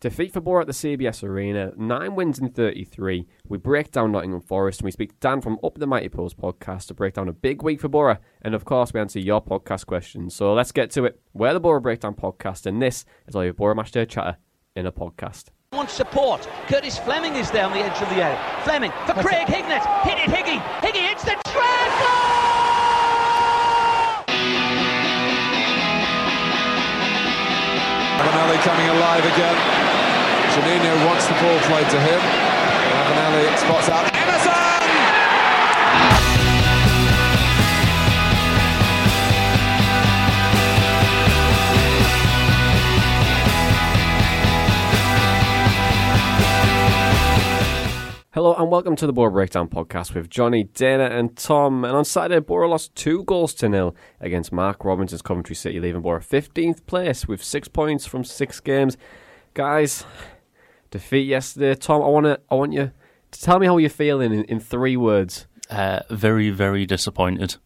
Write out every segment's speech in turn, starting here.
Defeat for Boro at the CBS Arena, nine wins in 33. We break down Nottingham Forest and we speak to Dan from Up the Mighty Pools podcast to break down a big week for Boro. And of course, we answer your podcast questions. So let's get to it. We're the Boro Breakdown podcast, and this is all your Boro Matchday chatter in a podcast. wants support. Curtis Fleming is there on the edge of the area. Fleming for Craig Hignett. Hit it, Higgy. Higgy hits the treble! Ravanelli coming alive again. Juninho wants the ball played to him. Ravanelli spots out and welcome to the Boro Breakdown podcast with Jonny, Dana, and Tom. And on Saturday, Boro lost two goals to nil against Mark Robinson's Coventry City, leaving Boro 15th place with six points from six games. Guys, defeat yesterday. Tom, I want to, I want you to tell me how you're feeling in, in three words. Uh, very, very disappointed.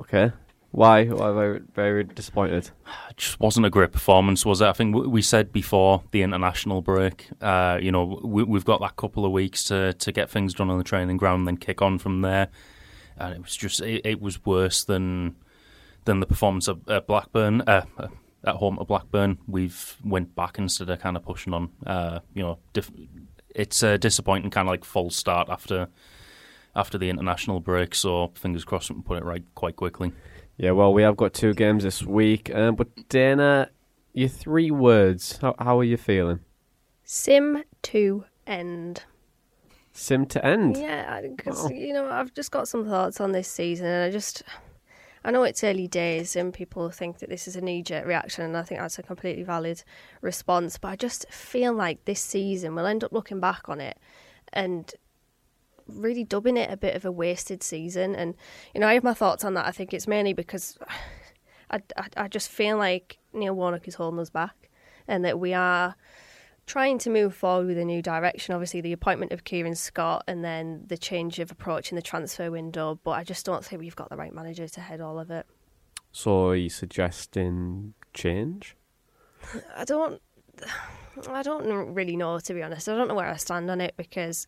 Okay, why? Why very, very disappointed? It just wasn't a great performance, was it? I think we said before the international break, uh, you know, we, we've got that couple of weeks to, to get things done on the training ground and then kick on from there. And it was just, it, it was worse than than the performance at, at Blackburn, uh, at home at Blackburn. We've went back instead of kind of pushing on. Uh, you know, it's a disappointing kind of like false start after after the international break. So fingers crossed we can put it right quite quickly. Yeah, well, we have got two games this week. Um, but Dana, your three words. How, how are you feeling? Sim to end. Sim to end. Yeah, because Oh. you know I've just got some thoughts on this season, and I just I know it's early days, and people think that this is a knee jerk reaction, and I think that's a completely valid response. But I just feel like this season we'll end up looking back on it and really dubbing it a bit of a wasted season. And you know I have my thoughts on that. I think it's mainly because I, I, I just feel like Neil Warnock is holding us back, and that we are trying to move forward with a new direction. Obviously, the appointment of Kieran Scott and then the change of approach in the transfer window. But I just don't think we've got the right manager to head all of it. So are you suggesting change? I don't. I don't really know to be honest. I don't know where I stand on it because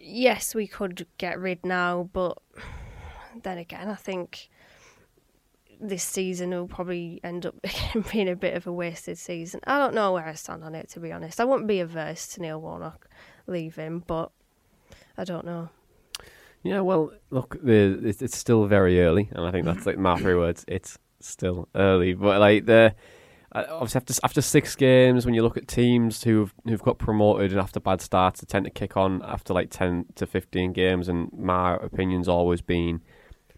yes, we could get rid now, but then again, I think this season will probably end up being a bit of a wasted season. I don't know where I stand on it to be honest. I wouldn't be averse to Neil Warnock leaving, but I don't know. Yeah, well, look, it's, still very early, and I think that's like my three words. It's still early, but like the obviously after after six games, when you look at teams who've who've got promoted and after bad starts, they tend to kick on after like ten to fifteen games. And my opinion's always been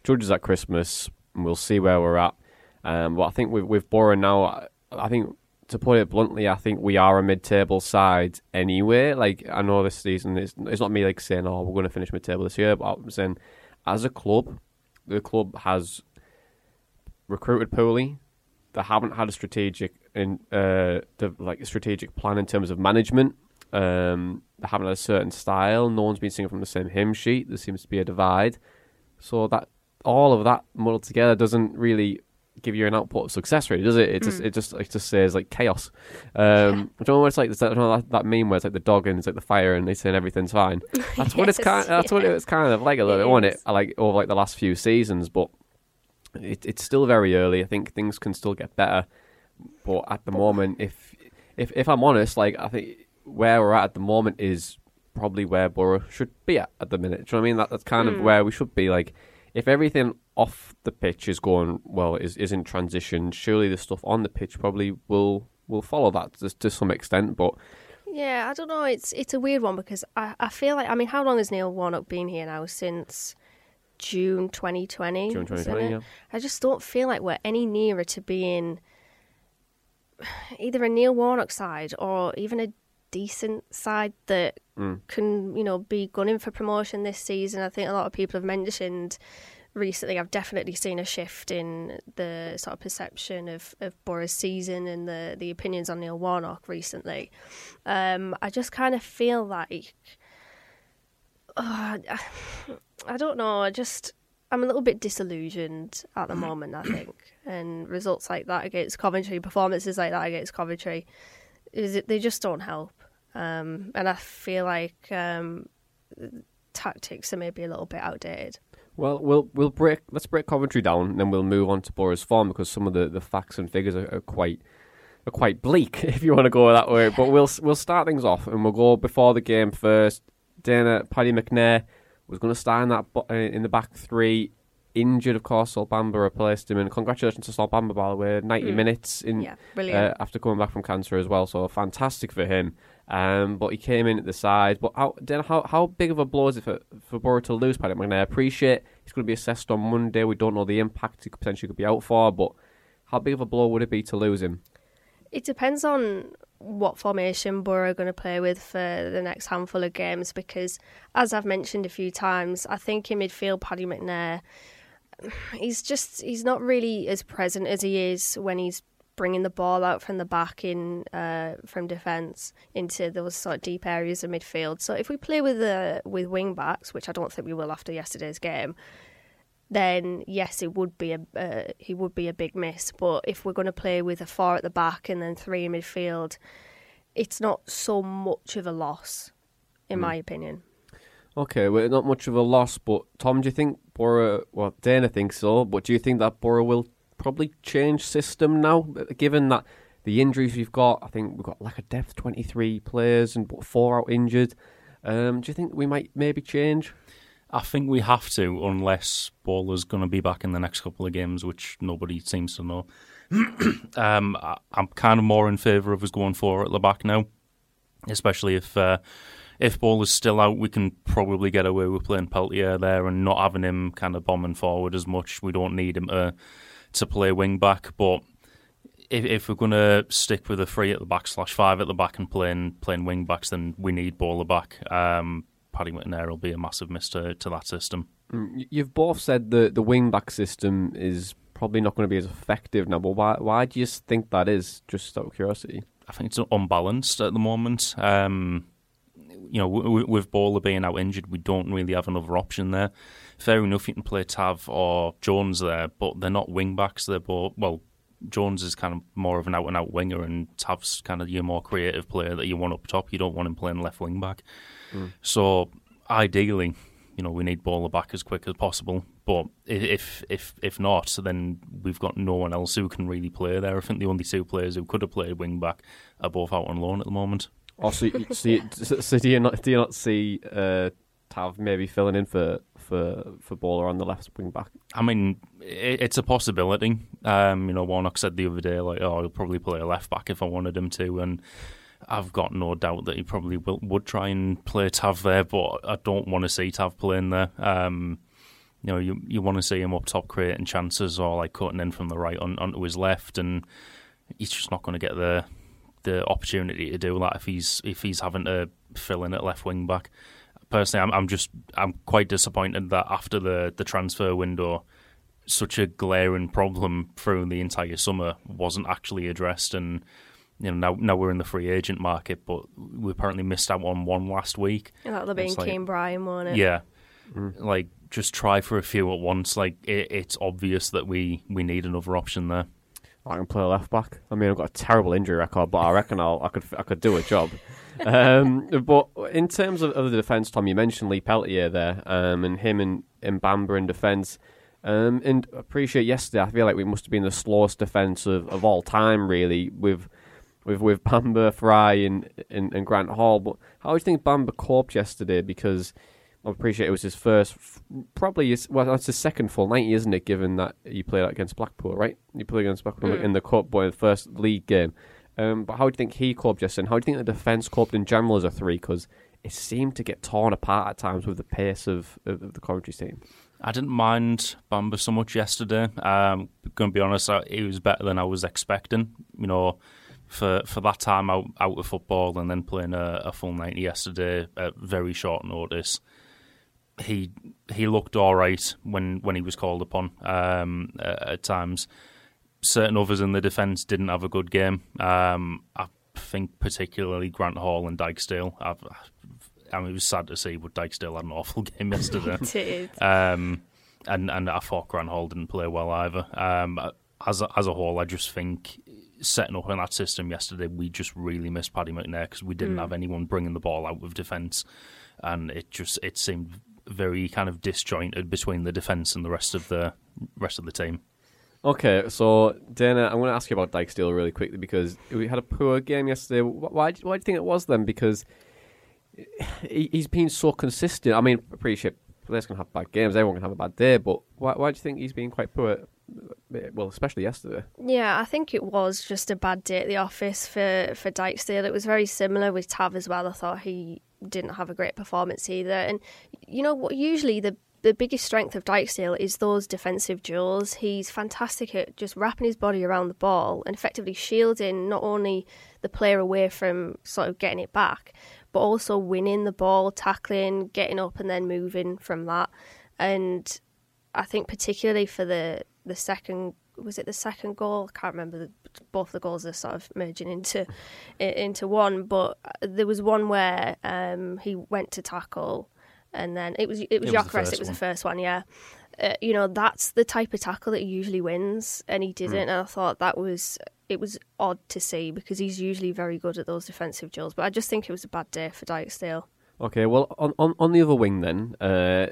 judges at Christmas, and we'll see where we're at. Um, but I think with with Boro now, I, I think to put it bluntly, I think we are a mid-table side anyway. Like I know this season, it's, it's not me like saying, "Oh, we're going to finish mid-table this year," but I'm saying, as a club, the club has recruited poorly. They haven't had a strategic in uh, the, like a strategic plan in terms of management. Um, they haven't had a certain style. No one's been singing from the same hymn sheet. There seems to be a divide. So that all of that muddled together doesn't really give you an output of success, really, does it? It just Mm. it just it just says like chaos. Um, I don't know what it's like. That, I don't know that, meme where it's like the dog and it's like the fire and they saying everything's fine. That's what it's Yes, kind. That's what it's kind of like a little It bit, wasn't it? is. Like over like the last few seasons, but it, it's still very early. I think things can still get better. but at the moment, if if if I'm honest, like I think where we're at at the moment is probably where Boro should be at at the minute. Do you know what I mean? That, that's kind of hmm. where we should be. Like, if everything off the pitch is going well, is is in transition, surely the stuff on the pitch probably will will follow that to, to some extent. But Yeah, I don't know. It's it's a weird one because I, I feel like I mean, how long has Neil Warnock been here now? Since June 2020. June 2020, yeah. I just don't feel like we're any nearer to being either a Neil Warnock side or even a decent side that can, you know, be gunning for promotion this season. I think a lot of people have mentioned recently I've definitely seen a shift in the sort of perception of, of Boro's season and the, the opinions on Neil Warnock recently. Um, I just kind of feel like uh, I don't know. I just I'm a little bit disillusioned at the moment. I think, and results like that against Coventry, performances like that against Coventry, is it, they just don't help. Um, and I feel like um, tactics are maybe a little bit outdated. Well, we'll we'll break. Let's break Coventry down, and then we'll move on to Boro's form because some of the, the facts and figures are, are quite are quite bleak, if you want to go that way. But we'll we'll start things off, and we'll go before the game first. Dana Paddy McNair was going to start in that bo- uh, in the back three. Injured, of course. Sol Bamba replaced him, and congratulations to Sol Bamba by the way. Ninety minutes in Yeah, uh, after coming back from cancer as well, so fantastic for him. Um, but he came in at the side. But how, Dana, how how big of a blow is it for for Boro to lose Paddy McNair? I appreciate he's going to be assessed on Monday. We don't know the impact he potentially could be out for, but how big of a blow would it be to lose him? It depends on what formation Boro are going to play with for the next handful of games because, as I've mentioned a few times, I think in midfield, Paddy McNair, he's just he's not really as present as he is when he's bringing the ball out from the back in uh, from defence into those sort of deep areas of midfield. So if we play with the with wing backs, which I don't think we will after yesterday's game, then yes, it would be a uh, he would be a big miss. But if we're going to play with a four at the back and then three in midfield, it's not so much of a loss, in my opinion. Okay, well, not much of a loss, but Tom, do you think Boro? Well, Dana thinks so, but do you think that Boro will probably change system now, given that the injuries we've got? I think we've got like a depth twenty three players and four out injured. Um, do you think we might maybe change? I think we have to, unless Bola's going to be back in the next couple of games, which nobody seems to know. um, I, I'm kind of more in favour of us going four at the back now, especially if uh, if Bola's still out. We can probably get away with playing Peltier there and not having him kind of bombing forward as much. We don't need him to to play wing back, but if, if we're going to stick with a three at the back slash five at the back and playing playing wing backs, then we need Bola back. Um, Paddy McNair will be a massive miss to, to that system. Mm, You've both said the the wing back system is probably not going to be as effective now, but why why do you think that is? Just out of curiosity. I think it's unbalanced at the moment. Um, you know, w- w- with Bola being out injured, we don't really have another option there. Fair enough, you can play Tav or Jones there, but they're not wing backs. They're both well. Jones is kind of more of an out and out winger, and Tav's kind of your more creative player that you want up top. You don't want him playing left wing back. So ideally, you know, we need Bola back as quick as possible. But if if if not, then we've got no one else who can really play there. I think the only two players who could have played wing back are both out on loan at the moment. Oh, so, you, so, so do you not do you not see uh, Tav maybe filling in for for for Bola on the left wing back? I mean, it, it's a possibility. Um, you know, Warnock said the other day, like, "Oh, he'll probably play a left back if I wanted him to," and I've got no doubt that he probably will, would try and play Tav there, but I don't want to see Tav playing there. Um, you know, you you want to see him up top creating chances or like cutting in from the right on, onto his left, and he's just not going to get the the opportunity to do that if he's if he's having to fill in at left wing back. Personally, I'm, I'm just I'm quite disappointed that after the the transfer window, such a glaring problem through the entire summer wasn't actually addressed, and you know now now we're in the free agent market, but we apparently missed out on one last week. That'll have been It's like- Kane Bryan, won't it? Yeah, like just try for a few at once. Like it, it's obvious that we we need another option there. I can play left back. I mean, I've got a terrible injury record, but I reckon I'll, I could I could do a job. um, but in terms of, of the defence, Tom, you mentioned Lee Peltier there, um, and him and, and Bamba in defence. Um, and appreciate yesterday. I feel like we must have been the slowest defence of, of all time, really, with with with Bamba, Fry, and, and, and Grant Hall. But how do you think Bamba coped yesterday? Because I appreciate it was his first, probably his, well, that's his second full ninety, isn't it? Given that you played against Blackpool, right? You played against Blackpool Mm. in the cup, but in the first league game. Um, but how do you think he coped Justin? How do you think the defence coped in general as a three? Because it seemed to get torn apart at times with the pace of, of, of the Coventry team. I didn't mind Bamba so much yesterday. Um, going to be honest, I- he was better than I was expecting. You know, for for that time out out of football and then playing a, a full ninety yesterday at very short notice, he he looked all right when when he was called upon. Um, at, at times, certain others in the defence didn't have a good game. Um, I think particularly Grant Hall and Dijksteel. I've, I mean, it was sad to see, but Dijksteel had an awful game yesterday. Um, and and I thought Grant Hall didn't play well either. Um, as a, as a whole, I just think setting up in that system yesterday, we just really missed Paddy McNair because we didn't Mm. have anyone bringing the ball out of defence, and it just it seemed very kind of disjointed between the defence and the rest of the rest of the team. Okay, so Dana, I'm going to ask you about Dijksteel really quickly because we had a poor game yesterday. Wh- Why, why do you think it was then? Because he, he's been so consistent. I mean, appreciate players can have bad games, everyone can have a bad day, but why, why do you think he's been quite poor? Well, especially yesterday. Yeah, I think it was just a bad day at the office for for Dijksteel. It was very similar with Tav as well. I thought he didn't have a great performance either. And you know what? Usually the the biggest strength of Dijksteel is those defensive duels. He's fantastic at just wrapping his body around the ball and effectively shielding not only the player away from sort of getting it back, but also winning the ball, tackling, getting up, and then moving from that. And I think particularly for the the second was it the second goal? I can't remember. The, both the goals are sort of merging into into one, but there was one where um, he went to tackle, and then it was it was It was the first It was one. the first one, yeah. Uh, you know that's the type of tackle that he usually wins, and he didn't. And I thought that was it was odd to see because he's usually very good at those defensive drills. But I just think it was a bad day for Dijksteel. Okay, well, on, on, on the other wing then, uh,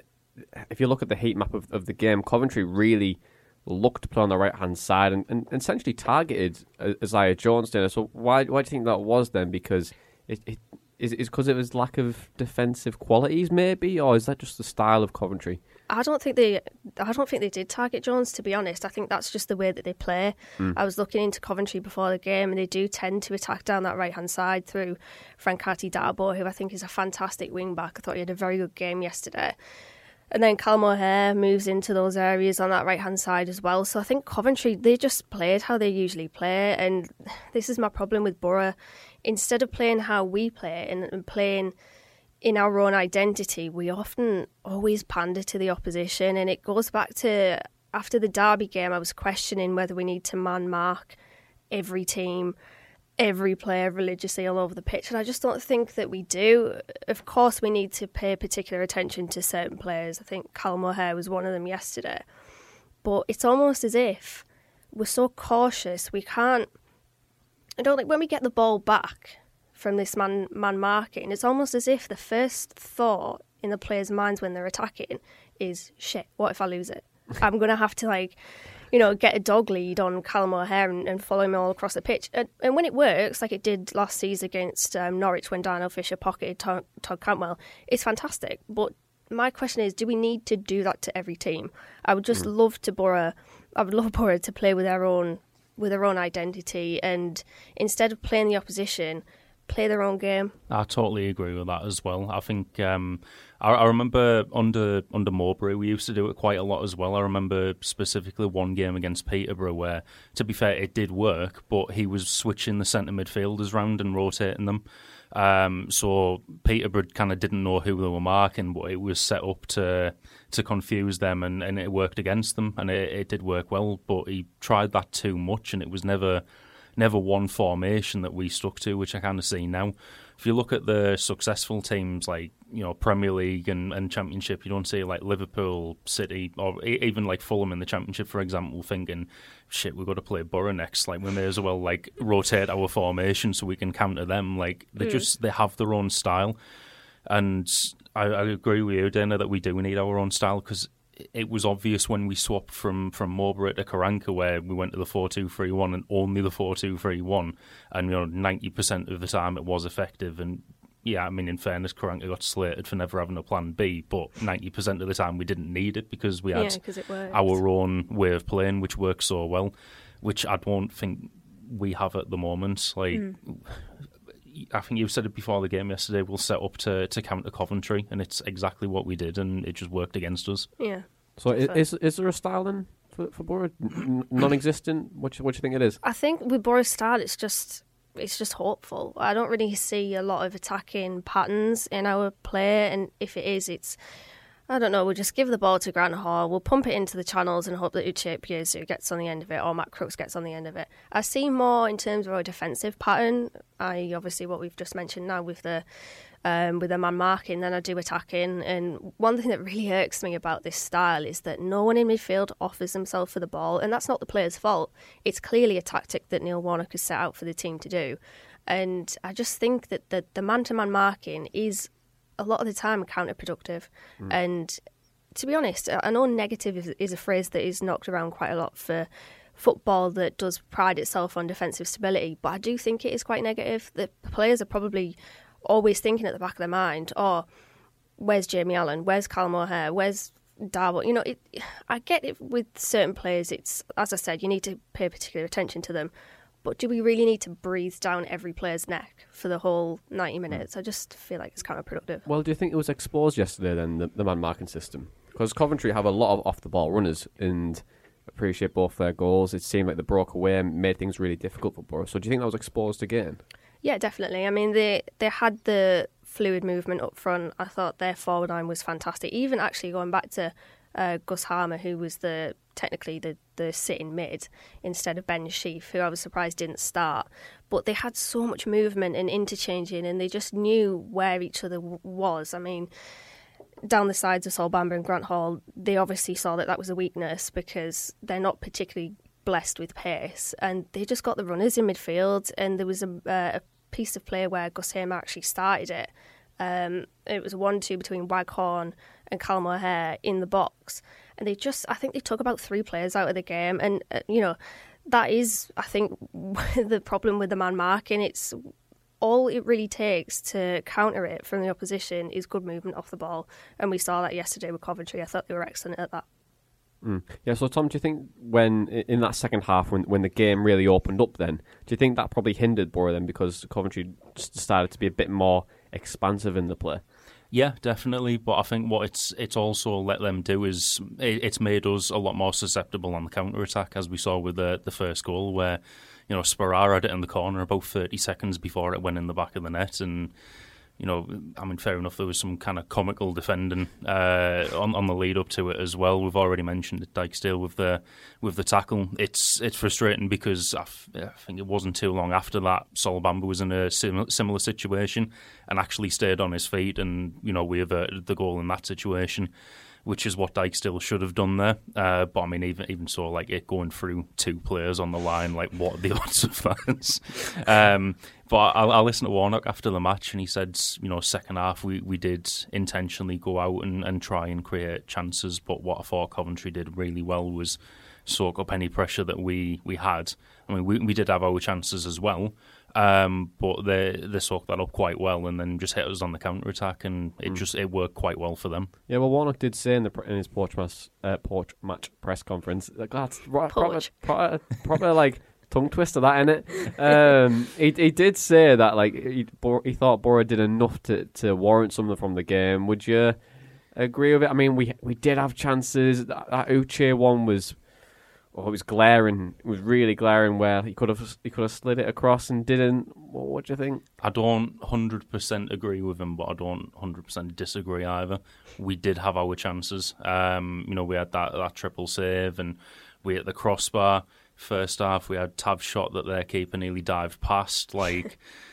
if you look at the heat map of, of the game, Coventry really looked to play on the right hand side and, and essentially targeted uh, Isaiah Jones. Dana. So why why do you think that was then? Because it, it is is because of his lack of defensive qualities, maybe, or is that just the style of Coventry? I don't think they. I don't think they did target Jones. To be honest, I think that's just the way that they play. I was looking into Coventry before the game, and they do tend to attack down that right hand side through Fankaty Dabo, who I think is a fantastic wing back. I thought he had a very good game yesterday. And then Callum O'Hare moves into those areas on that right hand side as well. So I think Coventry, they just played how they usually play. And this is my problem with Boro. Instead of playing how we play and, and playing in our own identity, we often always pander to the opposition. And it goes back to after the Derby game, I was questioning whether we need to man mark every team, every player religiously all over the pitch. And I just don't think that we do. Of course, we need to pay particular attention to certain players. I think Callum O'Hare was one of them yesterday. But it's almost as if we're so cautious, we can't. I don't think when we get the ball back from this man man marking, it's almost as if the first thought in the players' minds when they're attacking is shit. What if I lose it? I'm gonna have to like, you know, get a dog lead on Callum O'Hare and, and follow him all across the pitch. And, and when it works, like it did last season against um, Norwich when Darnell Fisher pocketed Todd, Todd Cantwell, it's fantastic. But my question is, do we need to do that to every team? I would just love to Boro. I would love Boro to play with their own with their own identity, and instead of playing the opposition, play their own game. I totally agree with that as well. I think um, I, I remember under under Mowbray we used to do it quite a lot as well. I remember specifically one game against Peterborough where, to be fair, it did work, but he was switching the centre midfielders round and rotating them. Um, so Peterborough kind of didn't know who they were marking, but it was set up to to confuse them, and, and it worked against them, and it, it did work well. But he tried that too much, and it was never never one formation that we stuck to, which I kind of see now. If you look at the successful teams like you know Premier League and, and Championship, you don't see like Liverpool, City, or even like Fulham in the Championship, for example, thinking, "Shit, we've got to play Boro next. Like we may as well like rotate our formation so we can counter them." Like they Mm. just they have their own style, and I, I agree with you, Dana, that we do need our own style because it was obvious when we swapped from from Mowbray to Karanka, where we went to the four two three one and only the four two three one, and you know ninety percent of the time it was effective. And yeah, I mean, in fairness, Karanka got slated for never having a plan B, but ninety percent of the time we didn't need it because we had yeah, our own way of playing, which works so well, which I don't think we have at the moment. Like. Mm. I think you said it before the game yesterday. We'll set up to, to counter Coventry, and it's exactly what we did, and it just worked against us. Yeah. So is is there a style then for for Boro? non-existent. What do, what do you think it is? I think with Boro's style, it's just it's just hopeful. I don't really see a lot of attacking patterns in our play, and if it is, it's I don't know, we'll just give the ball to Grant Hall, we'll pump it into the channels and hope that Uche Ikpeazu gets on the end of it or Matt Crooks gets on the end of it. I see more in terms of a defensive pattern, I obviously what we've just mentioned now with the um, with the man marking than I do attacking. And one thing that really irks me about this style is that no one in midfield offers themselves for the ball, and that's not the player's fault. It's clearly a tactic that Neil Warnock has set out for the team to do. And I just think that the, the man-to-man marking is a lot of the time counterproductive. Mm. And to be honest, I know negative is, is, a phrase that is knocked around quite a lot for football that does pride itself on defensive stability, but I do think it is quite negative. The players are probably always thinking at the back of their mind, oh, where's Jamie Allen? Where's Callum O'Hare? Where's Dabo? You know, it, I get it with certain players. It's, as I said, you need to pay particular attention to them. But do we really need to breathe down every player's neck for the whole 90 hmm. minutes? I just feel like it's counterproductive. Well, do you think it was exposed yesterday then, the, the man marking system? Because Coventry have a lot of off the ball runners and appreciate both their goals. It seemed like they broke away and made things really difficult for Boro. So do you think that was exposed again? Yeah, definitely. I mean, they they had the fluid movement up front. I thought their forward line was fantastic. Even actually going back to uh, Gus Hamer, who was the technically the, the sitting mid instead of Ben Sheaf, who I was surprised didn't start. But they had so much movement and interchanging, and they just knew where each other w- was. I mean, down the sides of Sol Bamba and Grant Hall, they obviously saw that that was a weakness because they're not particularly blessed with pace, and they just got the runners in midfield. And there was a, uh, a piece of play where Gus Hamer actually started it. Um, it was a one-two between Waghorn and Callum O'Hare in the box, and they just I think they took about three players out of the game, and uh, you know that is I think the problem with the man marking. It's all it really takes to counter it from the opposition is good movement off the ball, and we saw that yesterday with Coventry. I thought they were excellent at that. Mm. Yeah, so Tom, do you think when in that second half, when when the game really opened up, then do you think that probably hindered Boro then because Coventry started to be a bit more expansive in the play? Yeah, definitely. But I think what it's it's also let them do is it, it's made us a lot more susceptible on the counter attack, as we saw with the the first goal, where you know Sporar had it in the corner about thirty seconds before it went in the back of the net, and you know, I mean, fair enough. There was some kind of comical defending uh, on on the lead up to it as well. We've already mentioned it, Dijksteel with the with the tackle. It's it's frustrating because I, f- I think it wasn't too long after that Sol Bamba was in a sim- similar situation and actually stayed on his feet, and you know we averted the goal in that situation which is what Dijksteel should have done there. Uh, but I mean, even even so, like it going through two players on the line, like what are the odds of that? um, but I, I listened to Warnock after the match, and he said, you know, second half we, we did intentionally go out and, and try and create chances, but what I thought Coventry did really well was soak up any pressure that we, we had. I mean, we, we did have our chances as well, um, but they they soaked that up quite well, and then just hit us on the counter attack, and it mm. just it worked quite well for them. Yeah, well, Warnock did say in the in his porch match, uh, porch match press conference, like that's proper, proper, proper like tongue twister that in it. Um, he he did say that like he, he thought Boro did enough to, to warrant something from the game. Would you agree with it? I mean, we we did have chances. That, that Uche one was well, it was glaring. It was really glaring where he could have he could have slid it across and didn't. What, what do you think? I don't hundred percent agree with him, but I don't hundred percent disagree either. We did have our chances. Um, you know, we had that that triple save, and we hit the crossbar. First half, we had Tav shot that their keeper nearly dived past. Like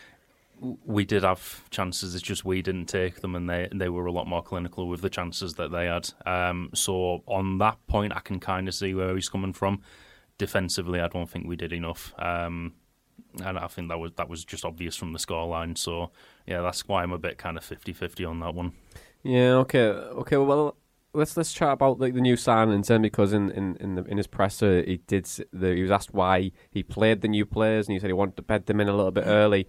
we did have chances. It's just we didn't take them, and they they were a lot more clinical with the chances that they had. Um, so on that point, I can kind of see where he's coming from. Defensively, I don't think we did enough, um, and I think that was that was just obvious from the scoreline. So yeah, that's why I'm a bit kind of 50-50 on that one. Yeah. Okay. Okay. Well, let's let's chat about like the new signings then, because in in in, the, in his presser he did the, he was asked why he played the new players, and he said he wanted to bed them in a little bit early.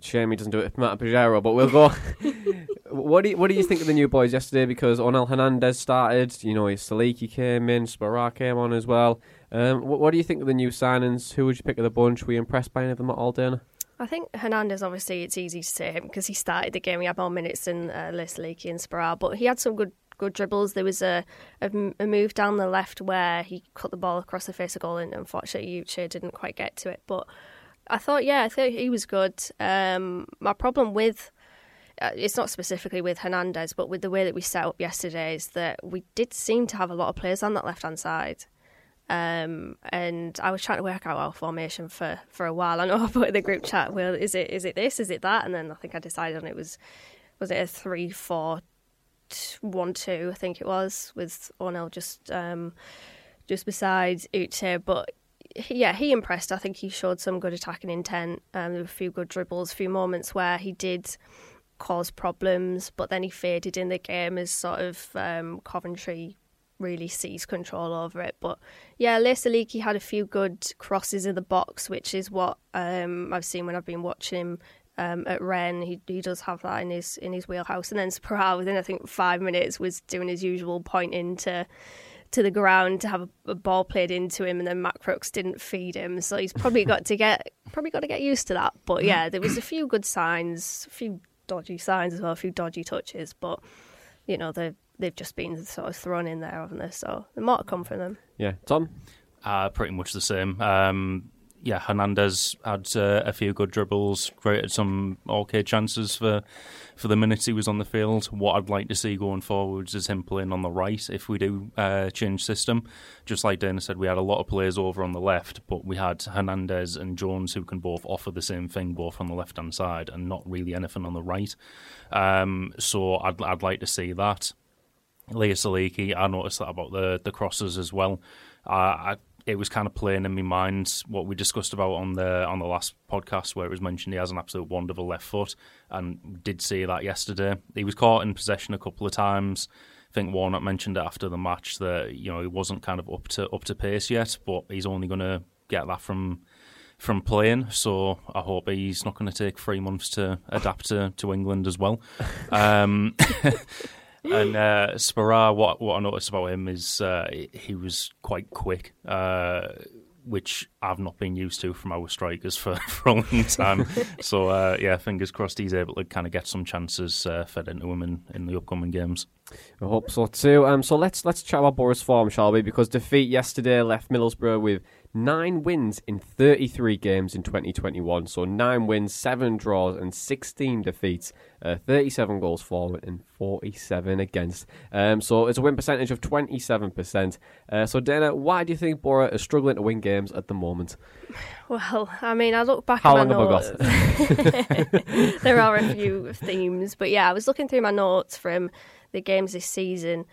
Shame he doesn't do it with Matt Payero, but we'll go. what do you, what do you think of the new boys yesterday? Because Onel Hernandez started, you know, Siliki came in, Sporar came on as well. Um, what, what do you think of the new signings? Who would you pick of the bunch? Were you impressed by any of them at all, Dana? I think Hernandez, obviously, it's easy to say him because he started the game. He had more minutes than uh, Lea Siliki and Sporar, but he had some good good dribbles. There was a, a, a move down the left where he cut the ball across the face of goal, and unfortunately, Uche didn't quite get to it. But I thought, yeah, I thought he was good. Um, my problem with uh, it's not specifically with Hernandez, but with the way that we set up yesterday is that we did seem to have a lot of players on that left hand side. Um, and I was trying to work out our formation for, for a while. I know I put in the group chat, well, is it is it this, is it that? And then I think I decided on it was was it a three four one two, I think it was, with Onel just um, just beside Uche. But yeah, he impressed. I think he showed some good attacking intent. Um, there were a few good dribbles, a few moments where he did cause problems, but then he faded in the game as sort of um, Coventry really seized control over it. But yeah, Lea Siliki had a few good crosses in the box, which is what um, I've seen when I've been watching him um, at Rennes. He he does have that in his in his wheelhouse. And then Sporar within I think five minutes was doing his usual pointing to to the ground to have a, a ball played into him, and then Matt Crooks didn't feed him, so he's probably got to get probably got to get used to that. But yeah, there was a few good signs, a few dodgy signs as well, a few dodgy touches, but you know they they've just been sort of thrown in there, haven't they? So there's more to come from them. Yeah, Tom. Uh, pretty much the same. Um, yeah, Hernandez had uh, a few good dribbles, created some okay chances for for the minutes he was on the field. What I'd like to see going forwards is him playing on the right if we do uh, change system. Just like Dana said, we had a lot of players over on the left, but we had Hernandez and Jones who can both offer the same thing, both on the left hand side, and not really anything on the right. Um, so I'd I'd like to see that. Lea Siliki, I noticed that about the the crosses as well. Uh, I, it was kind of playing in my mind what we discussed about on the on the last podcast, where it was mentioned he has an absolute wonderful left foot, and did see that yesterday. He was caught in possession a couple of times. I think Warnock mentioned it after the match that you know he wasn't kind of up to up to pace yet, but he's only going to get that from from playing. So I hope he's not going to take three months to adapt to, to England as well. Um, and uh, Sporar, what what I noticed about him is uh, he was quite quick, uh, which I've not been used to from our strikers for, for a long time. so uh, yeah, fingers crossed he's able to kind of get some chances uh, fed into him in, in the upcoming games. I hope so too. Um, so let's let's chat about Boro's form, shall we? Because defeat yesterday left Middlesbrough with nine wins in 33 games in 2021. So nine wins, seven draws, and 16 defeats. Uh, 37 goals for and 47 against. Um, so it's a win percentage of 27%. Uh, so Dana, why do you think Boro is struggling to win games at the moment? Well, I mean, I look back How at my long notes. have I there are a few themes, but yeah, I was looking through my notes from the games this season,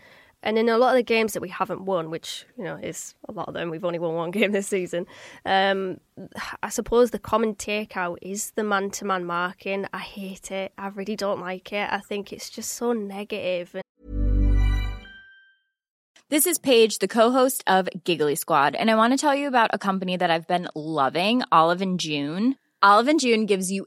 and in a lot of the games that we haven't won, which you know is a lot of them, we've only won one game this season. Um, I suppose the common takeout is the man-to-man marking. I hate it. I really don't like it. I think it's just so negative. This is Paige, the co-host of Giggly Squad, and I want to tell you about a company that I've been loving, Olive and June. Olive and June gives you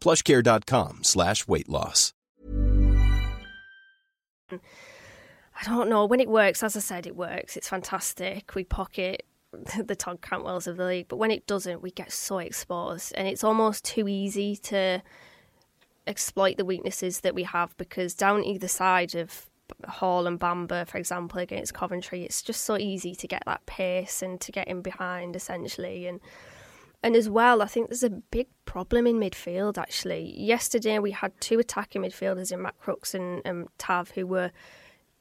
plushcare.com slash weight loss. I don't know. When it works, as I said, it works. It's fantastic. We pocket the Todd Cantwells of the league. But when it doesn't, we get so exposed. And it's almost too easy to exploit the weaknesses that we have because down either side of Hall and Bamba, for example, against Coventry, it's just so easy to get that pace and to get in behind, essentially. And and as well, I think there's a big problem in midfield, actually. Yesterday, we had two attacking midfielders in Matt Crooks and, and Tav who were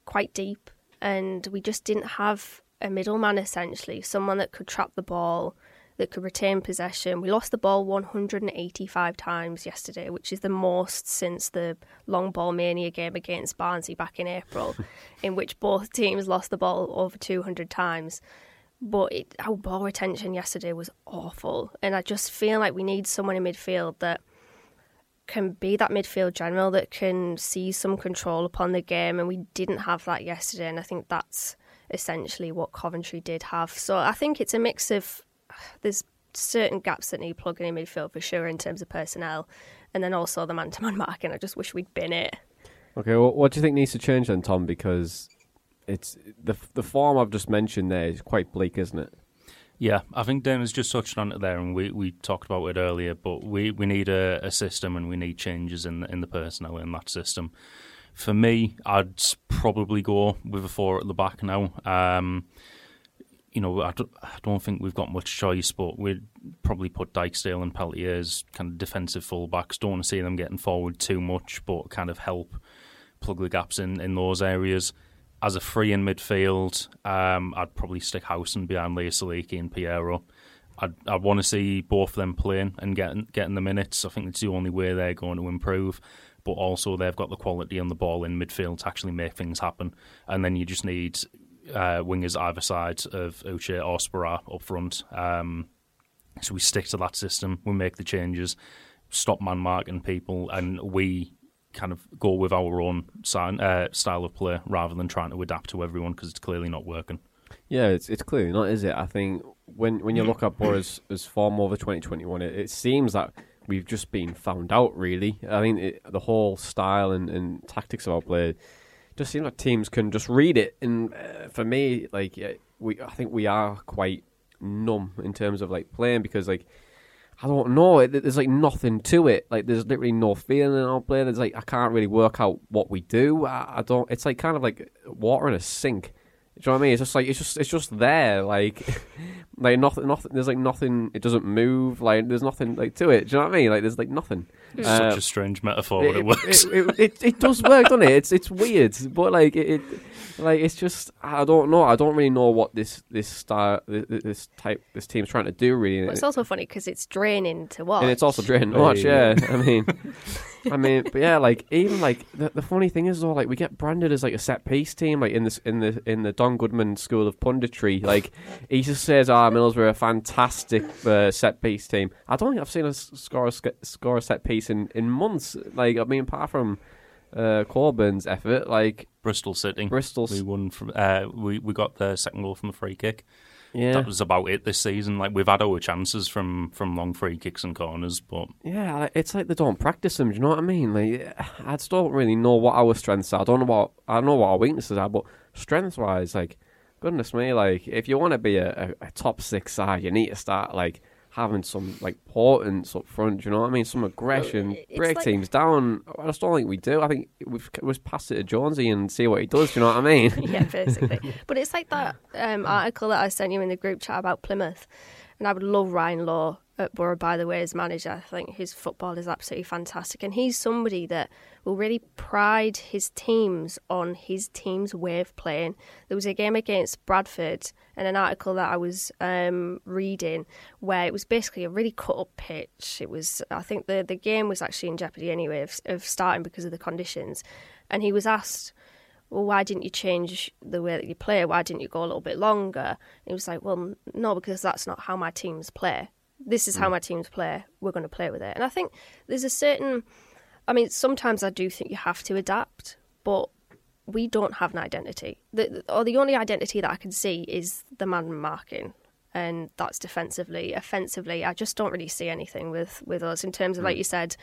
quite deep, and we just didn't have a middleman, essentially, someone that could trap the ball, that could retain possession. We lost the ball 185 times yesterday, which is the most since the long ball mania game against Barnsley back in April, in which both teams lost the ball over 200 times but it, oh, our ball retention yesterday was awful. And I just feel like we need someone in midfield that can be that midfield general that can see some control upon the game. And we didn't have that yesterday. And I think that's essentially what Coventry did have. So I think it's a mix of there's certain gaps that need plugging in midfield for sure in terms of personnel. And then also the man to man marking. I just wish we'd been it. Okay, well, what do you think needs to change then, Tom? Because it's the the form I've just mentioned there is quite bleak, isn't it? Yeah, I think Dana's just touched on it there, and we, we talked about it earlier. But we, we need a, a system, and we need changes in the, in the personnel in that system. For me, I'd probably go with a four at the back now. Um, you know, I don't, I don't think we've got much choice, but we'd probably put Dijksteel and Peltier as kind of defensive fullbacks. Don't want to see them getting forward too much, but kind of help plug the gaps in, in those areas as a free in midfield, um, I'd probably stick Howson behind Lea Siliki and Payero. I'd, I'd want to see both of them playing and getting getting the minutes. I think it's the only way they're going to improve. But also, they've got the quality on the ball in midfield to actually make things happen. And then you just need uh, wingers either side of Uche or Sporar up front. Um, so we stick to that system. We make the changes, stop man marking people, and we kind of go with our own sign, uh, style of play rather than trying to adapt to everyone because it's clearly not working. Yeah, it's it's clearly not, is it? I think when when you look at Boro's as form over 2021, it, it seems that we've just been found out, really. I mean, it, the whole style and, and tactics of our play just seems like teams can just read it. And uh, for me, like, we I think we are quite numb in terms of like playing because like I don't know. It, there's like nothing to it. Like there's literally no feeling in our play. There's like I can't really work out what we do. I, I don't. It's like kind of like water in a sink. Do you know what I mean? It's just like it's just it's just there. Like like nothing. Nothing. There's like nothing. It doesn't move. Like there's nothing like to it. Do you know what I mean? Like there's like nothing. It's uh, such a strange metaphor, but it, it works. It, it, it, it, does work, doesn't it? It's it's weird, but like it, like it's just I don't know. I don't really know what this this style this type this team's trying to do. Really, well, it's also funny because it's draining to watch, and it's also draining to watch. Yeah, I mean, I mean, but yeah, like even like the, the funny thing is though, like we get branded as like a set piece team, like in this in the in the Don Goodman school of punditry. Like he just says, "Ah, are. Middlesbrough are a fantastic uh, set piece team. I don't think I've seen us score a, score a set piece in, in months. Like I mean, apart from uh, Corbyn's effort, like Bristol City, Bristol. We won from. Uh, we we got the second goal from a free kick. Yeah, that was about it this season. Like we've had our chances from from long free kicks and corners, but yeah, it's like they don't practice them. Do you know what I mean? Like I just don't really know what our strengths are. I don't know what I don't know what our weaknesses are, but strengths wise, like goodness me, like if you want to be a, a, a top six side, you need to start like having some like portents up front. you know what I mean? Some aggression, break like... teams down. I just don't think we do. I think we've we've passed it to Jonesy and see what he does. Do you know what I mean? yeah, basically. but it's like that um, article that I sent you in the group chat about Plymouth, and I would love Ryan Lowe at Boro, by the way, as manager. I think his football is absolutely fantastic. And he's somebody that will really pride his teams on his team's way of playing. There was a game against Bradford and an article that I was um, reading where it was basically a really cut up pitch. It was, I think the, the game was actually in jeopardy anyway of, of starting because of the conditions. And he was asked, well, why didn't you change the way that you play? Why didn't you go a little bit longer? And he was like, well, no, because that's not how my teams play this is how mm. my teams play. We're going to play with it. And I think there's a certain. I mean, sometimes I do think you have to adapt, but we don't have an identity. The, or the only identity that I can see is the man marking, and that's defensively. Offensively, I just don't really see anything with with us in terms of, like mm. you said,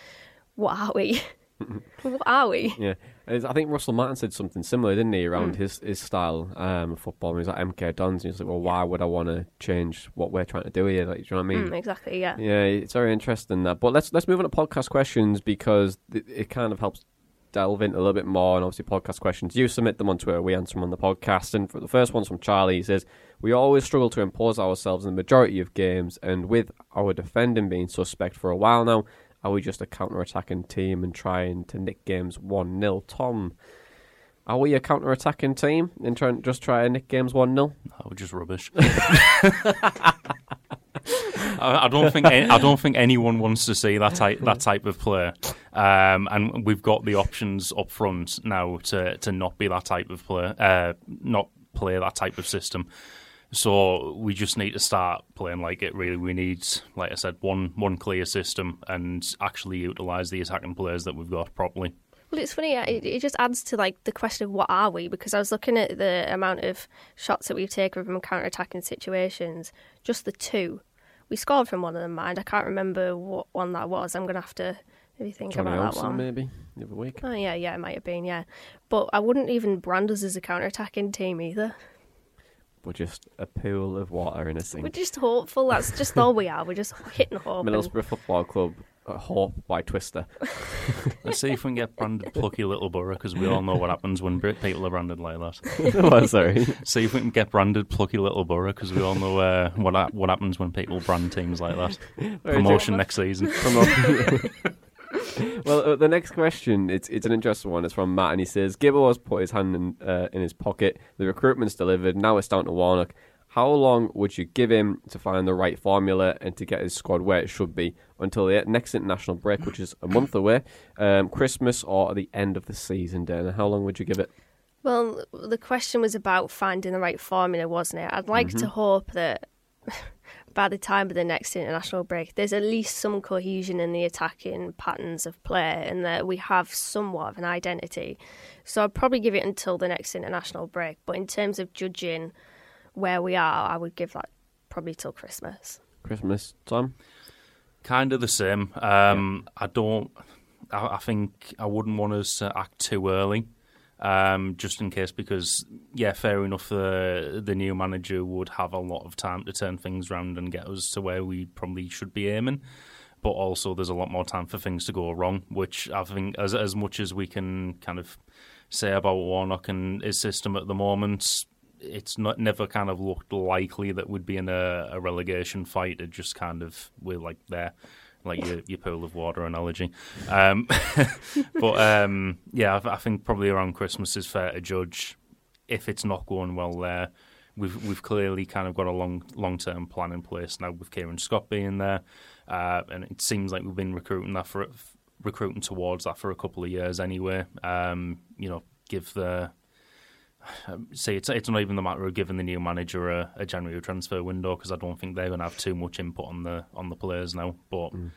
what are we? what are we? Yeah, I think Russell Martin said something similar, didn't he, around mm. his his style um, of football. He was like MK Dons, and he's like, "Well, why would I want to change what we're trying to do here?" Like, do you know what I mean? Mm, exactly. Yeah. Yeah, it's very interesting that. But let's let's move on to podcast questions because it, it kind of helps delve into a little bit more. And obviously, podcast questions. You submit them on Twitter, we answer them on the podcast. And for the first one's from Charlie. He says, "We always struggle to impose ourselves in the majority of games, and with our defending being suspect for a while now." Are we just a counter attacking team and trying to nick games 1 0? Tom, are we a counter attacking team and trying just try and nick games 1 0? Oh, just rubbish. I, don't think I don't think anyone wants to see that type that type of player, um, and we've got the options up front now to to not be that type of player, uh, not play that type of system. So we just need to start playing like it. Really, we need, like I said, one one clear system and actually utilize the attacking players that we've got properly. Well, it's funny. It, it just adds to like the question of what are we? Because I was looking at the amount of shots that we've taken from counter-attacking situations. Just the two we scored from one of them. Mind, I can't remember what one that was. I'm gonna have to maybe think Jonny about Olsen, that one. Maybe the other week. Oh yeah, yeah, it might have been. Yeah, but I wouldn't even brand us as a counter-attacking team either. We're just a pool of water in a sink. We're just hopeful. That's just all we are. We're just hitting hope. Middlesbrough Football Club, uh, Hope by Twister. Let's see if we can get branded plucky little Boro because we all know what happens when people are branded like that. oh, sorry. See if we can get branded plucky little Boro because we all know uh, what ha- what happens when people brand teams like that. Promotion next season. Promotion. Well, uh, the next question it's it's an interesting one. It's from Matt, and he says, "Gibbo has put his hand in, uh, in his pocket. The recruitment's delivered. Now it's down to Warnock. How long would you give him to find the right formula and to get his squad where it should be until the next international break, which is a month away, um, Christmas or at the end of the season? Dana, how long would you give it?" Well, the question was about finding the right formula, wasn't it? I'd like mm-hmm. to hope that by the time of the next international break, there's at least some cohesion in the attacking patterns of play and that we have somewhat of an identity. So I'd probably give it until the next international break. But in terms of judging where we are, I would give that probably till Christmas. Christmas time? Kind of the same. Um, yeah. I don't. I, I think I wouldn't want us to act too early um, just in case, because yeah, fair enough. The the new manager would have a lot of time to turn things around and get us to where we probably should be aiming. But also, there's a lot more time for things to go wrong, which I think, as as much as we can kind of say about Warnock and his system at the moment, it's not never kind of looked likely that we'd be in a, a relegation fight. It just kind of we're like there like your, your pool of water analogy. Um, but um, yeah, I, I, think probably around Christmas is fair to judge if it's not going well there. We've we've clearly kind of got a long long term plan in place now with Kieran Scott being there, uh, and it seems like we've been recruiting that for recruiting towards that for a couple of years anyway. Um, you know, give the see, it's it's not even the matter of giving the new manager a, a January transfer window because I don't think they're going to have too much input on the on the players now. But Mm.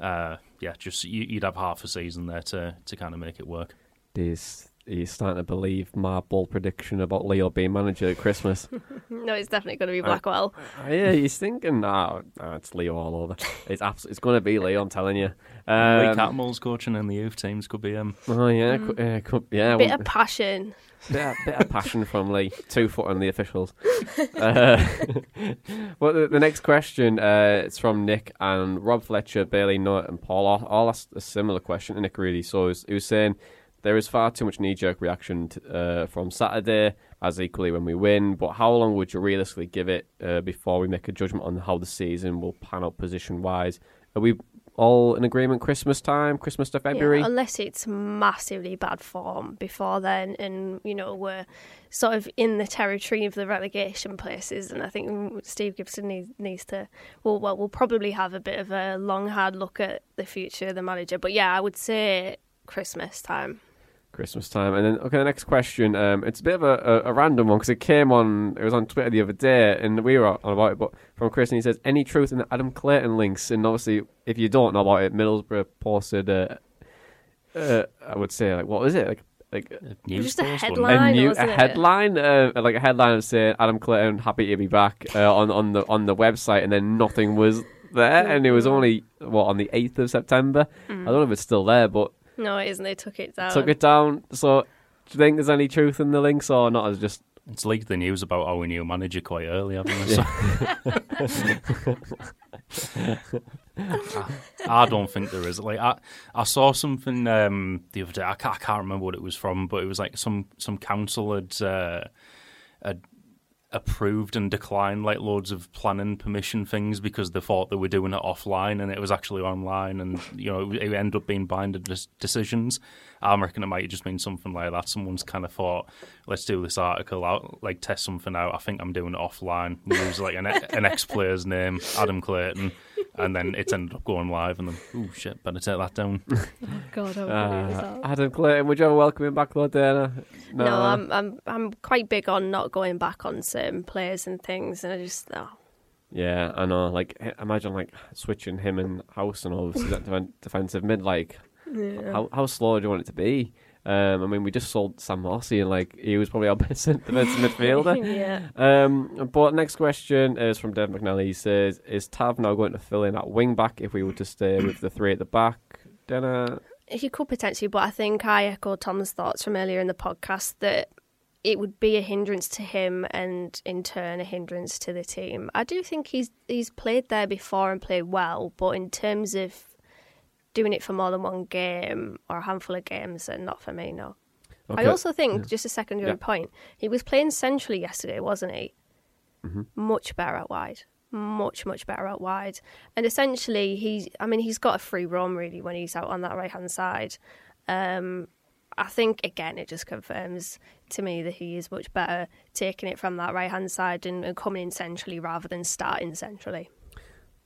uh, yeah, just you, you'd have half a season there to to kind of make it work. He's, he's starting to believe my bold prediction about Leo being manager at Christmas. no, it's definitely going to be Blackwell. Uh, yeah, he's thinking, nah, nah, it's Leo all over. It's abs- it's going to be Leo, I'm telling you. Um, Lee Cattermole's coaching in the youth teams could be him. Oh yeah, Mm. cou- uh, cou- yeah. Bit well, of passion. bit, of, bit of passion from Lee. Two foot on the officials. Uh, well, the, the next question uh, it's from Nick and Rob Fletcher, Bailey Nutt, and Paul. All, all asked a similar question to Nick really. So he was, he was saying there is far too much knee jerk reaction to, uh, from Saturday, as equally when we win. But how long would you realistically give it uh, before we make a judgment on how the season will pan out position wise? Are we all in agreement? Christmas time, Christmas to February. Yeah, unless it's massively bad form before then, and you know we're sort of in the territory of the relegation places. And I think Steve Gibson needs, needs to. Well, well, we'll probably have a bit of a long, hard look at the future of the manager. But yeah, I would say Christmas time. Christmas time. And then, okay, the next question. Um, it's a bit of a, a, a random one because it came on. It was on Twitter the other day, and we were on about it. But from Chris, and he says, "Any truth in the Adam Clayton links?" And obviously, if you don't know about it, Middlesbrough posted. Uh, uh, I would say, like, what was it? Like, like News Just a post, wasn't it? headline. a new a wasn't it? headline, uh, like a headline of saying Adam Clayton happy to be back uh, on on the on the website, and then nothing was there, and it was only what on the eighth of September. I don't know if it's still there, but No, it isn't. They took it down. took it down. So, do you think there's any truth in the links or not? It's just It's leaked the news about our new manager quite early, haven't they? So- I, I don't think there is. Like I, I saw something um, the other day. I can't, I can't remember what it was from, but it was like some some council had uh, had approved and declined like loads of planning permission things because they thought they were doing it offline and it was actually online and you know it, it ended up being binding decisions. I'm reckon it might have just been something like that. Someone's kind of thought let's do this article out like test something out. I think i'm doing it offline. Use like an, an ex-player's name adam clayton and then it's ended up going live and then oh shit better take that down God, how funny is uh, that? Adam Clayton. Would you ever welcome him back, though, Dana? No, I'm I'm I'm quite big on not going back on certain players and things, and I just oh, Yeah, I know. Like, imagine like switching him and Howson and obviously that defensive mid. Like, how how slow do you want it to be? Um, I mean, we just sold Sam Morsy, and like he was probably our best defensive midfielder. yeah. Um, but next question is from Dave McNally. He says, "Is Tav now going to fill in at wing back if we were to stay with the three at the back?" Dana, He could potentially, but I think I echo Tom's thoughts from earlier in the podcast that it would be a hindrance to him and in turn a hindrance to the team. I do think he's he's played there before and played well, but in terms of doing it for more than one game or a handful of games, and not for me, no. I also think, just a secondary Yeah. point, he was playing centrally yesterday, wasn't he? Mm-hmm. Much better out wide. Much, much better out wide. And essentially, he's, I mean, he's got a free roam really when he's out on that right hand side. Um, I think, again, it just confirms to me that he is much better taking it from that right hand side and, and coming in centrally rather than starting centrally.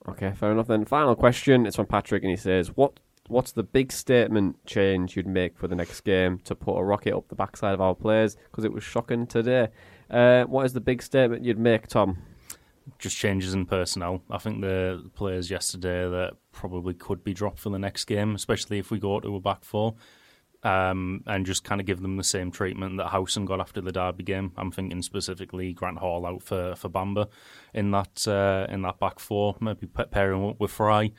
Okay, fair enough. Then final question. It's from Patrick, and he says, "What what's the big statement change you'd make for the next game to put a rocket up the backside of our players? Because it was shocking today. Uh, what is the big statement you'd make, Tom? just changes in personnel. I think the players yesterday that probably could be dropped for the next game, especially if we go to a back four, um, and just kind of give them the same treatment that Howson got after the Derby game. I'm thinking specifically Grant Hall out for for Bamba in that uh, in that back four, maybe pairing up with Fry.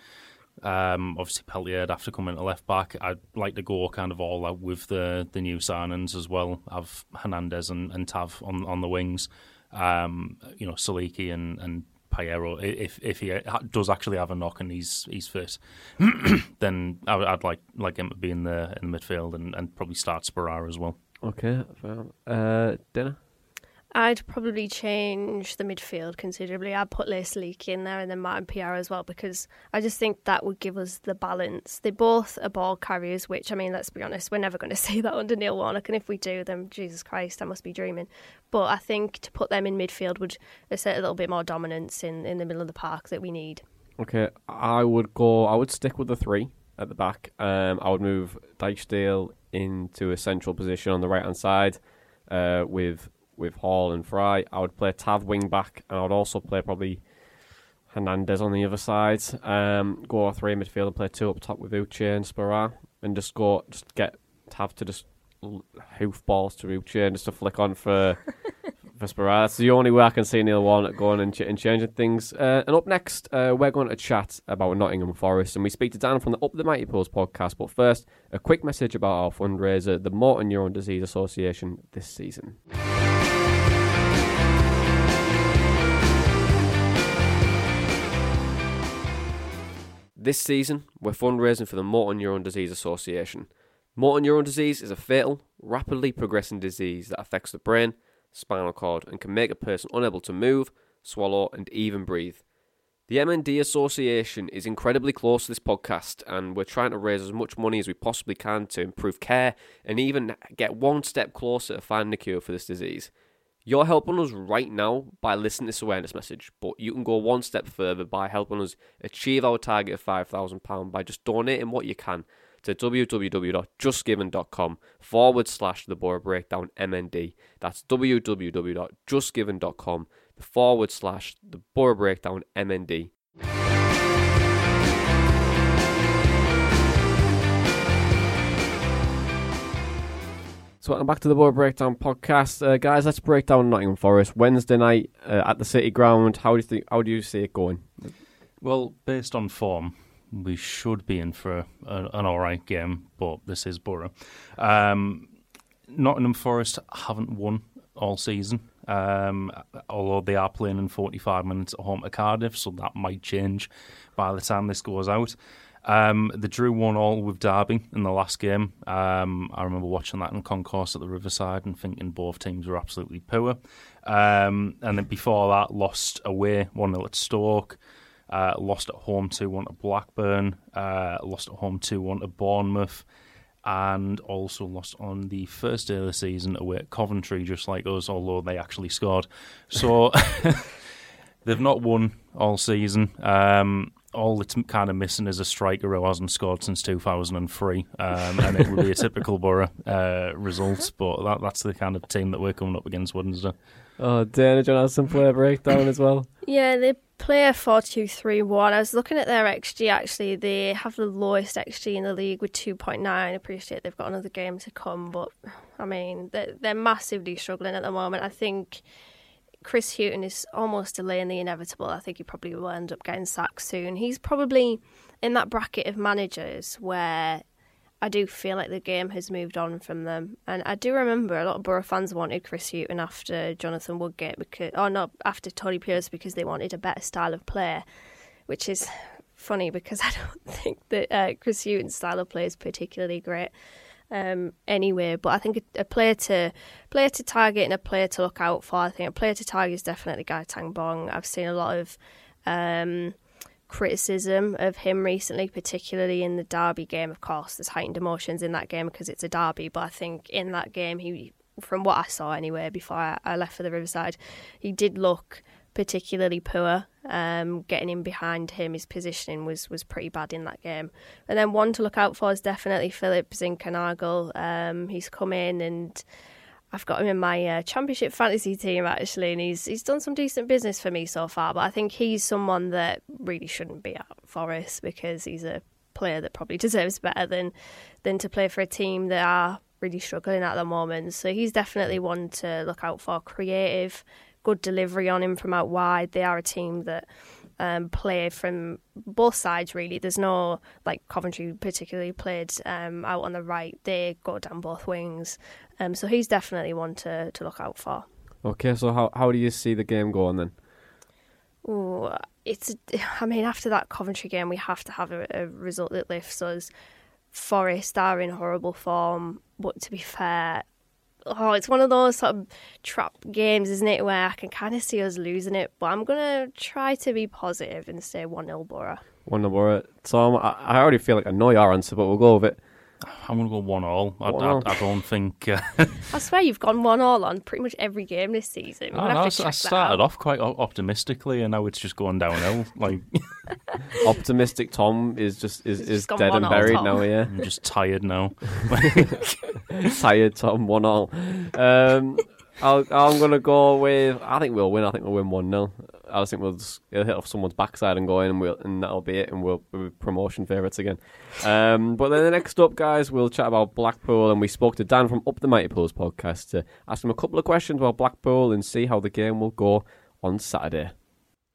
Um, obviously, Peltier would have to come into left back. I'd like to go kind of all out with the the new signings as well. Have Hernandez and, and Tav on on the wings. Um, you know, Siliki and and Payero. If if he does actually have a knock and he's he's fit, then I would- I'd like like him to be in the in the midfield and, and probably start Sporar as well. Okay, fair. Uh, Dana. I'd probably change the midfield considerably. I'd put Lea Siliki in there and then Martin Payero as well because I just think that would give us the balance. They both are ball carriers, which, I mean, let's be honest, we're never going to see that under Neil Warnock. And if we do, then Jesus Christ, I must be dreaming. But I think to put them in midfield would assert a little bit more dominance in, in the middle of the park that we need. Okay, I would go. I would stick with the three at the back. Um, I would move Dijksteel into a central position on the right hand side. uh, with with Hall and Fry. I would play Tav wing back, and I would also play probably Hernandez on the other side. Um, go a three midfield and play two up top with Uche and Sporar, and just go just get Tav to just hoof balls to Uche and just to flick on for. For Sporar. That's the only way I can see Neil Warnock going and, ch- and changing things. Uh, and up next, uh, we're going to chat about Nottingham Forest, and we speak to Dan from the Up the Mighty Pools podcast. But first, a quick message about our fundraiser, the Motor Neuron Disease Association, this season. This season, we're fundraising for the Motor Neuron Disease Association. Motor neuron disease is a fatal, rapidly progressing disease that affects the brain, spinal cord, and can make a person unable to move, swallow, and even breathe. The MND Association is incredibly close to this podcast, and we're trying to raise as much money as we possibly can to improve care and even get one step closer to finding a cure for this disease. You're helping us right now by listening to this awareness message, but you can go one step further by helping us achieve our target of £5,000 by just donating what you can to www.justgiving.com forward slash the Boro Breakdown MND. That's www.justgiving.com forward slash the Boro Breakdown MND. So welcome back to the Boro Breakdown podcast, uh, guys. Let's break down Nottingham Forest Wednesday night uh, at the City Ground. How do you think? How do you see it going? Well, based on form, we should be in for a, an all right game, but this is Boro. Um, Nottingham Forest haven't won all season, um, although they are playing in 45 minutes at home to Cardiff, so that might change by the time this goes out. Um, they drew one all with Derby in the last game. Um, I remember watching that in concourse at the Riverside and thinking both teams were absolutely poor. Um, and then before that, lost away 1 0 at Stoke. Uh, lost at home 2 1 to Blackburn, uh, lost at home 2 1 to Bournemouth, and also lost on the first day of the season away at Coventry, just like us, although they actually scored. So they've not won all season. Um, all it's kind of missing is a striker who hasn't scored since 2003, um, and it would be a typical Boro uh, result. But that, that's the kind of team that we're coming up against Wednesday. Oh, Dana, John has some player breakdown as well. Yeah, they play a 4 2 3 1. I was looking at their XG actually. They have the lowest XG in the league with 2.9. I appreciate they've got another game to come, but I mean, they're, they're massively struggling at the moment. I think Chris Hughton is almost delaying the inevitable. I think he probably will end up getting sacked soon. He's probably in that bracket of managers where I do feel like the game has moved on from them. And I do remember a lot of Boro fans wanted Chris Hughton after Jonathan Woodgate, because, or not after Tony Pulis, because they wanted a better style of play, which is funny because I don't think that uh, Chris Hughton's style of play is particularly great. Um, anyway, but I think a, a player to player to target and a player to look out for. I think a player to target is definitely Gaëtan Bong. I've seen a lot of um, criticism of him recently, particularly in the derby game. Of course, there's heightened emotions in that game because it's a derby, but I think in that game, he, from what I saw anyway, before I, I left for the Riverside, he did look particularly poor. Um, getting in behind him, his positioning was was pretty bad in that game. And then one to look out for is definitely Philip Zinkernagel. Um, he's come in and. I've got him in my uh, championship fantasy team actually, and he's he's done some decent business for me so far. But I think he's someone that really shouldn't be at Forest because he's a player that probably deserves better than than to play for a team that are really struggling at the moment. So he's definitely one to look out for. Creative, good delivery on him from out wide. They are a team that um, play from both sides really. There's no like Coventry particularly played um, out on the right. They go down both wings. Um, so he's definitely one to, to look out for. Okay, so how how do you see the game going then? Ooh, it's. I mean, after that Coventry game, we have to have a, a result that lifts us. Forest are in horrible form, but to be fair, oh, it's one of those sort of trap games, isn't it, where I can kind of see us losing it. But I'm gonna try to be positive and say one 0 Boro. One number. Tom, I, I already feel like I know your answer, but we'll go with it. I'm going to go one all. I, One I, all. I don't think. Uh, I swear you've gone one all on pretty much every game this season. We're I, have I to s- I check that started out. off quite optimistically, and now it's just going downhill. Like Optimistic Tom is just is, is just dead and buried Tom. now. Yeah. I'm just tired now. Tired Tom, one all. Um, I'll, I'm going to go with. I think we'll win. I think we'll win one 0 I think we'll just it'll hit off someone's backside and go in, and we'll and that'll be it, and we'll, we'll be promotion favourites again. Um, but then the next up, guys, we'll chat about Blackpool, and we spoke to Dan from Up the Mighty Pools podcast to ask him a couple of questions about Blackpool and see how the game will go on Saturday.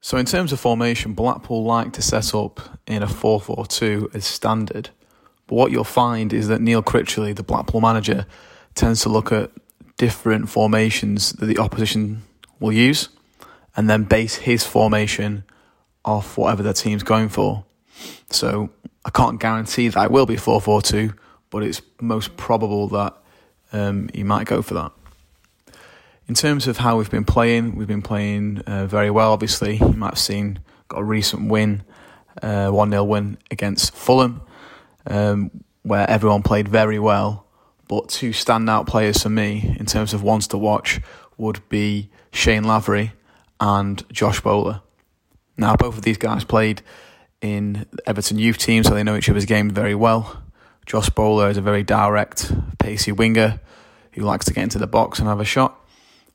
So, in terms of formation, Blackpool like to set up in a 4 4 2 as standard. But what you'll find is that Neil Critchley, the Blackpool manager, tends to look at different formations that the opposition will use and then base his formation off whatever the team's going for. So I can't guarantee that it will be 4 4 2, but it's most probable that um, he might go for that. In terms of how we've been playing, we've been playing uh, very well, obviously. You might have seen, got a recent win, uh, 1 uh, 0 win against Fulham, um, where everyone played very well. But two standout players for me, in terms of ones to watch, would be Shane Lavery and Josh Bowler. Now, both of these guys played in Everton youth team, so they know each other's game very well. Josh Bowler is a very direct, pacey winger who likes to get into the box and have a shot,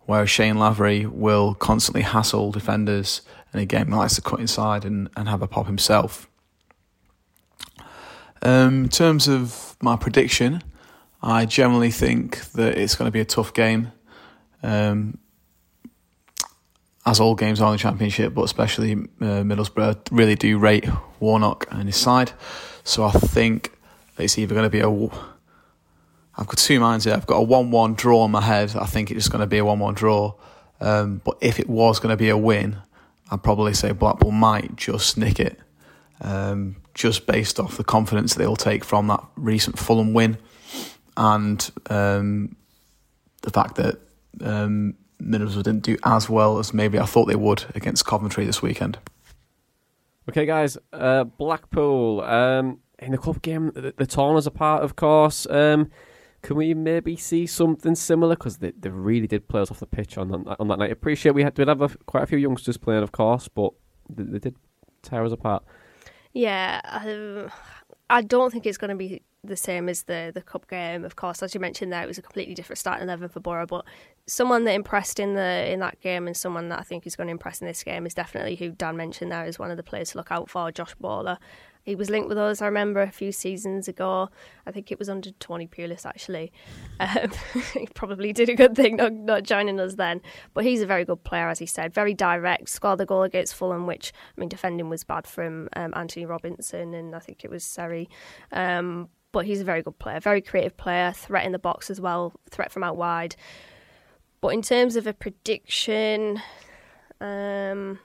whereas Shane Lavery will constantly hassle defenders and again likes to cut inside and, and have a pop himself. Um, in terms of my prediction, I generally think that it's going to be a tough game. Um, as all games are in the Championship, but especially uh, Middlesbrough really do rate Warnock and his side. So I think it's either going to be a. I've got two minds here. I've got a 1 1 draw in my head. I think it's just going to be a 1 1 draw. Um, but if it was going to be a win, I'd probably say Blackpool might just nick it, um, just based off the confidence they'll take from that recent Fulham win and um, the fact that um, Middlesbrough didn't do as well as maybe I thought they would against Coventry this weekend. Okay, guys, uh, Blackpool um, in the cup game, the, the Torners apart, of course. Um, can we maybe see something similar? Because they, they really did play us off the pitch on on, on that night. I appreciate we had to have a, quite a few youngsters playing, of course, but they, they did tear us apart. Yeah, um, I don't think it's going to be the same as the the cup game. Of course, as you mentioned there, it was a completely different starting eleven for Boro. But someone that impressed in the in that game and someone that I think is going to impress in this game is definitely who Dan mentioned there as one of the players to look out for, Josh Bowler. He was linked with us, I remember, a few seasons ago. I think it was under Tony Pulis, actually. Um, he probably did a good thing not, not joining us then. But he's a very good player, as he said. Very direct. Scored the goal against Fulham, which, I mean, defending was bad from um, Antonee Robinson and I think it was Seri. Um, but he's a very good player, very creative player, threat in the box as well, threat from out wide. But in terms of a prediction, um,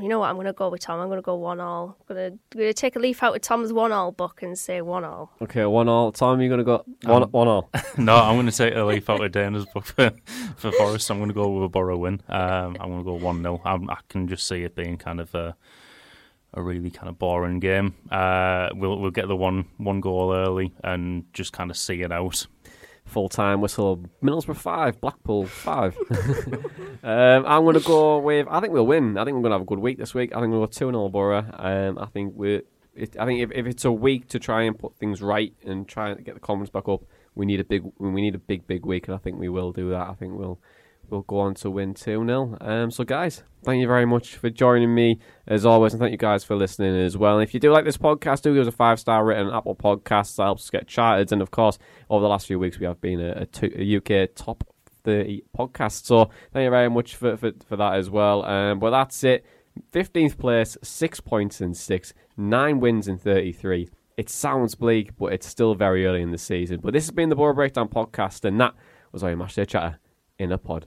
you know what? I'm going to go with Tom. I'm going to go one all. I'm going to take a leaf out of Tom's one all book and say one all. Okay, one all. Tom, you're going to go one um, one all. no, I'm going to take a leaf out of Dana's book for, for Forest. I'm going to go with a Boro win. Um, I'm going to go one 0 I can just see it being kind of a a really kind of boring game. Uh, we'll we'll get the one one goal early and just kind of see it out. Full time whistle. Middlesbrough five, Blackpool five. um, I'm going to go with. I think we'll win. I think we're going to have a good week this week. I think we'll go two 0 Boro. Um, I think we. I think if, if it's a week to try and put things right and try and get the confidence back up, we need a big we need a big big week, and I think we will do that. I think we'll will go on to win 2 0. Um, so, guys, thank you very much for joining me as always, and thank you guys for listening as well. And if you do like this podcast, do give us a five star rating Apple Podcasts. That helps us get charted. And of course, over the last few weeks, we have been a, a, two, a UK top 30 podcast. So, thank you very much for, for, for that as well. Um, but that's it. 15th place, six points in six, nine wins in 33. It sounds bleak, but it's still very early in the season. But this has been the Boro Breakdown podcast, and that was our Matchday Chatter in a pod